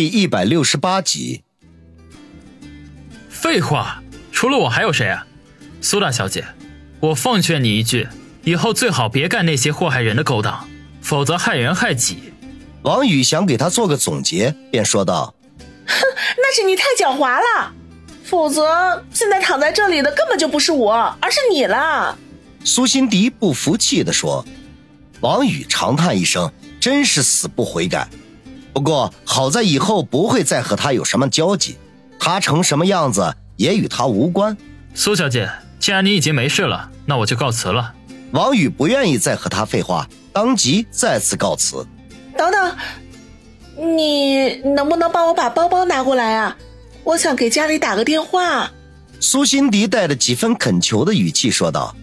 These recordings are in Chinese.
第一百六十八集。废话，除了我还有谁啊？苏大小姐，我奉劝你一句，以后最好别干那些祸害人的勾当，否则害人害己。王宇想给他做个总结，便说道：“哼，那是你太狡猾了，否则现在躺在这里的根本就不是我，而是你了。”苏辛迪不服气地说。王宇长叹一声，真是死不悔改。不过好在以后不会再和他有什么交集，他成什么样子也与他无关。苏小姐，既然你已经没事了，那我就告辞了。王宇不愿意再和他废话，当即再次告辞。等等，你能不能帮我把包包拿过来啊？我想给家里打个电话。苏辛迪带着几分恳求的语气说道：“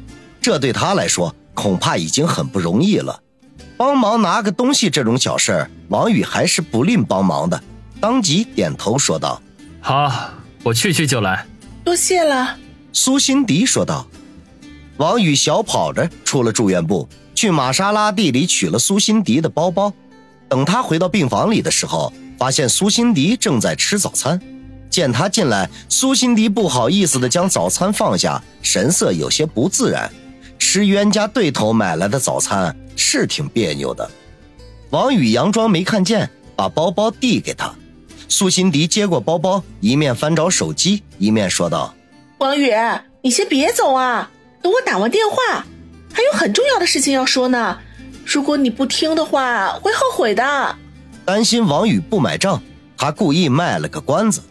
这对他来说恐怕已经很不容易了。”帮忙拿个东西这种小事儿，王宇还是不吝帮忙的，当即点头说道：“好，我去去就来。”多谢了。苏辛迪说道。王宇小跑着出了住院部，去玛莎拉蒂里取了苏辛迪的包包。等他回到病房里的时候，发现苏辛迪正在吃早餐。见他进来，苏辛迪不好意思的将早餐放下，神色有些不自然。吃冤家对头买来的早餐。是挺别扭的，王宇佯装没看见，把包包递给他。苏辛迪接过包包，一面翻找手机，一面说道：“王宇，你先别走啊，等我打完电话，还有很重要的事情要说呢。如果你不听的话，会后悔的。”担心王宇不买账，他故意卖了个关子。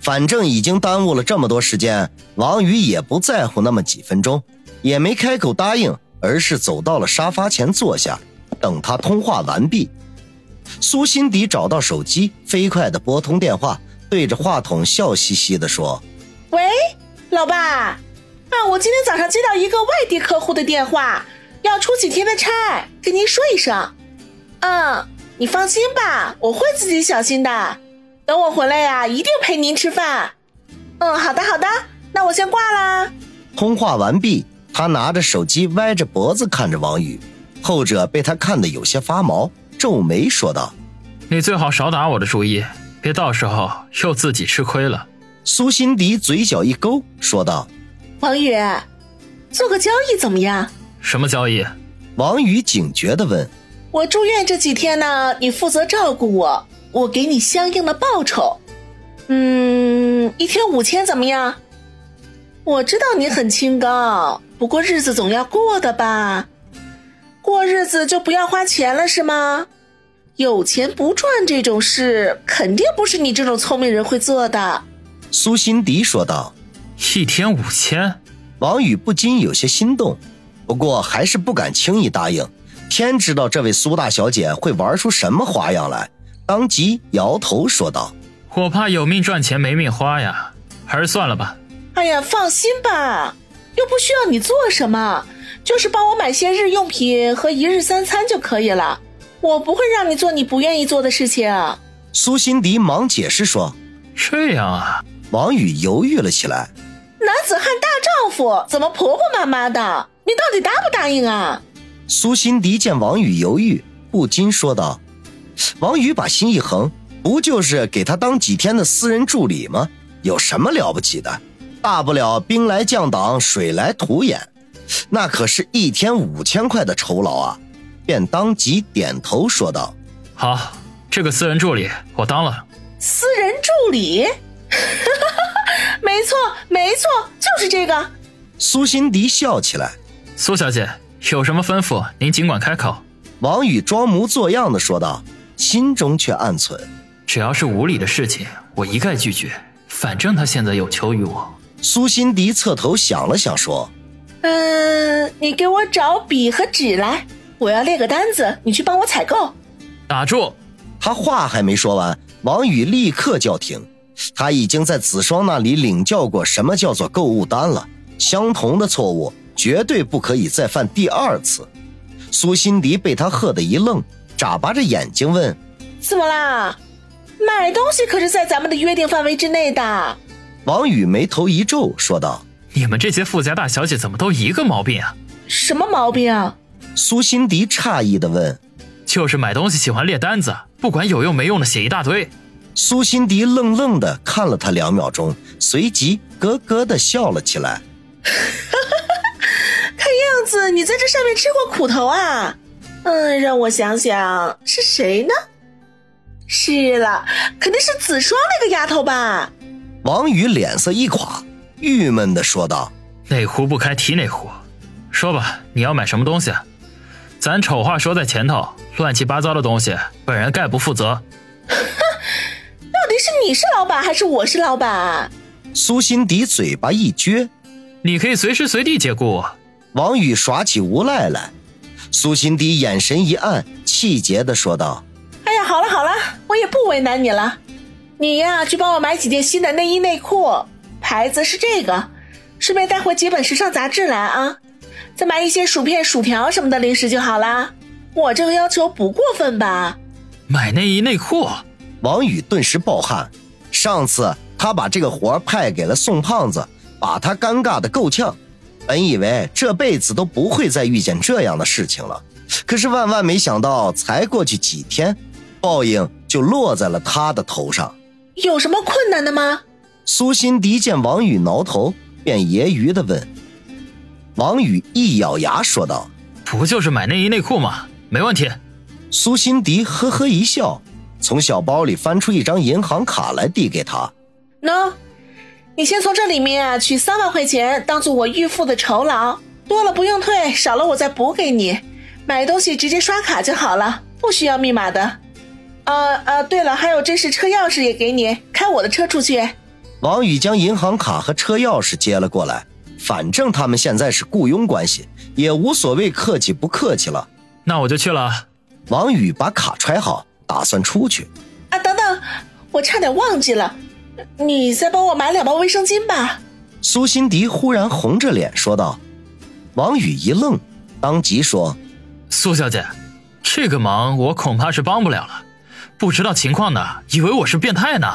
反正已经耽误了这么多时间，王宇也不在乎那么几分钟，也没开口答应。而是走到了沙发前坐下，等他通话完毕。苏辛迪找到手机，飞快地拨通电话，对着话筒笑嘻嘻地说：“喂，老爸，啊，我今天早上接到一个外地客户的电话，要出几天的差，跟您说一声。嗯，你放心吧，我会自己小心的。等我回来呀，一定陪您吃饭。嗯，好的好的，那我先挂啦。”通话完毕。他拿着手机，歪着脖子看着王宇，后者被他看得有些发毛，皱眉说道：“你最好少打我的主意，别到时候又自己吃亏了。”苏辛迪嘴角一勾，说道：“王宇，做个交易怎么样？”“什么交易？”王宇警觉地问。“我住院这几天呢，你负责照顾我，我给你相应的报酬。嗯，一天五千怎么样？我知道你很清高。”不过日子总要过的吧，过日子就不要花钱了是吗？有钱不赚这种事，肯定不是你这种聪明人会做的。”苏辛迪说道。“一天五千？”王宇不禁有些心动，不过还是不敢轻易答应。天知道这位苏大小姐会玩出什么花样来，当即摇头说道：“我怕有命赚钱没命花呀，还是算了吧。”哎呀，放心吧。又不需要你做什么，就是帮我买些日用品和一日三餐就可以了。我不会让你做你不愿意做的事情。苏辛迪忙解释说：“这样啊。”王宇犹豫了起来。男子汉大丈夫，怎么婆婆妈妈的？你到底答不答应啊？苏辛迪见王宇犹豫，不禁说道：“王宇把心一横，不就是给他当几天的私人助理吗？有什么了不起的？”大不了兵来将挡，水来土掩，那可是一天五千块的酬劳啊！便当即点头说道：“好，这个私人助理我当了。”私人助理，没错，没错，就是这个。苏辛迪笑起来：“苏小姐有什么吩咐，您尽管开口。”王宇装模作样的说道，心中却暗存：只要是无理的事情，我一概拒绝。反正他现在有求于我。苏辛迪侧头想了想，说：“嗯，你给我找笔和纸来，我要列个单子，你去帮我采购。”打住！他话还没说完，王宇立刻叫停。他已经在子双那里领教过什么叫做购物单了，相同的错误绝对不可以再犯第二次。苏辛迪被他喝得一愣，眨巴着眼睛问：“怎么啦？买东西可是在咱们的约定范围之内的。”王宇眉头一皱，说道：“你们这些富家大小姐怎么都一个毛病啊？什么毛病啊？”苏辛迪诧异的问：“就是买东西喜欢列单子，不管有用没用的写一大堆。”苏辛迪愣愣的看了他两秒钟，随即咯咯的笑了起来。看样子你在这上面吃过苦头啊！嗯，让我想想，是谁呢？是了，肯定是子双那个丫头吧？王宇脸色一垮，郁闷的说道：“哪壶不开提哪壶，说吧，你要买什么东西？咱丑话说在前头，乱七八糟的东西，本人概不负责。”哼，到底是你是老板还是我是老板？苏辛迪嘴巴一撅：“你可以随时随地解雇我。”王宇耍起无赖来。苏辛迪眼神一暗，气结的说道：“哎呀，好了好了，我也不为难你了。你呀，去帮我买几件新的内衣内裤，牌子是这个，顺便带回几本时尚杂志来啊。再买一些薯片、薯条什么的零食就好啦。我这个要求不过分吧？买内衣内裤，王宇顿时暴汗。上次他把这个活派给了宋胖子，把他尴尬的够呛。本以为这辈子都不会再遇见这样的事情了，可是万万没想到，才过去几天，报应就落在了他的头上。有什么困难的吗？苏辛迪见王宇挠头，便揶揄的问。王宇一咬牙说道：“不就是买内衣内裤吗？没问题。”苏辛迪呵呵一笑，从小包里翻出一张银行卡来递给他：“喏。”你先从这里面啊取三万块钱，当做我预付的酬劳，多了不用退，少了我再补给你。买东西直接刷卡就好了，不需要密码的。啊啊，对了，还有这是车钥匙也给你，开我的车出去。王宇将银行卡和车钥匙接了过来，反正他们现在是雇佣关系，也无所谓客气不客气了。那我就去了。王宇把卡揣好，打算出去。啊，等等，我差点忘记了。你再帮我买两包卫生巾吧。苏辛迪忽然红着脸说道。王宇一愣，当即说：“苏小姐，这个忙我恐怕是帮不了了。不知道情况呢，以为我是变态呢。”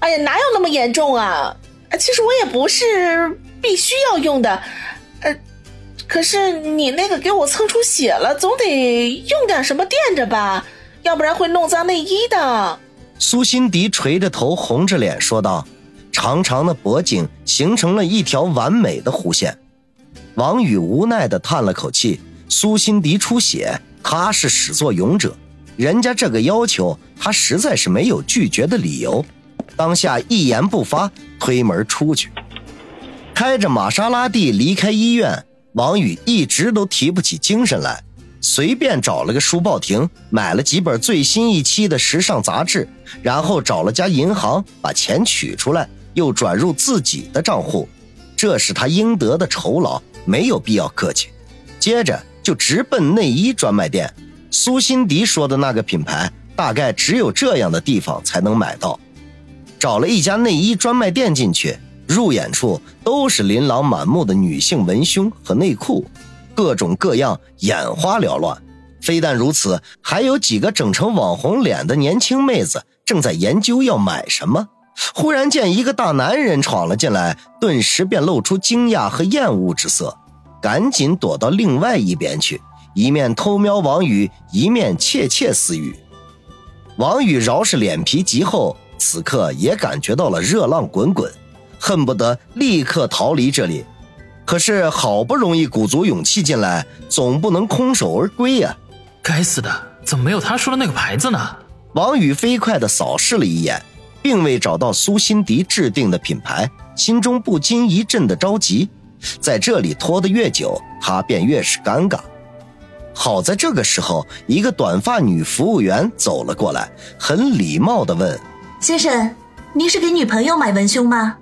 哎呀，哪有那么严重啊？其实我也不是必须要用的，呃，可是你那个给我蹭出血了，总得用点什么垫着吧，要不然会弄脏内衣的。苏辛迪垂着头，红着脸说道：“长长的脖颈形成了一条完美的弧线。”王宇无奈的叹了口气：“苏辛迪出血，他是始作俑者，人家这个要求，他实在是没有拒绝的理由。”当下一言不发，推门出去，开着玛莎拉蒂离开医院。王宇一直都提不起精神来。随便找了个书报亭，买了几本最新一期的时尚杂志，然后找了家银行把钱取出来，又转入自己的账户，这是他应得的酬劳，没有必要客气。接着就直奔内衣专卖店，苏辛迪说的那个品牌，大概只有这样的地方才能买到。找了一家内衣专卖店进去，入眼处都是琳琅满目的女性文胸和内裤。各种各样，眼花缭乱。非但如此，还有几个整成网红脸的年轻妹子正在研究要买什么。忽然见一个大男人闯了进来，顿时便露出惊讶和厌恶之色，赶紧躲到另外一边去，一面偷瞄王宇，一面窃窃私语。王宇饶是脸皮极厚，此刻也感觉到了热浪滚滚，恨不得立刻逃离这里。可是好不容易鼓足勇气进来，总不能空手而归呀！该死的，怎么没有他说的那个牌子呢？王宇飞快地扫视了一眼，并未找到苏辛迪制定的品牌，心中不禁一阵的着急。在这里拖得越久，他便越是尴尬。好在这个时候，一个短发女服务员走了过来，很礼貌地问：“先生，您是给女朋友买文胸吗？”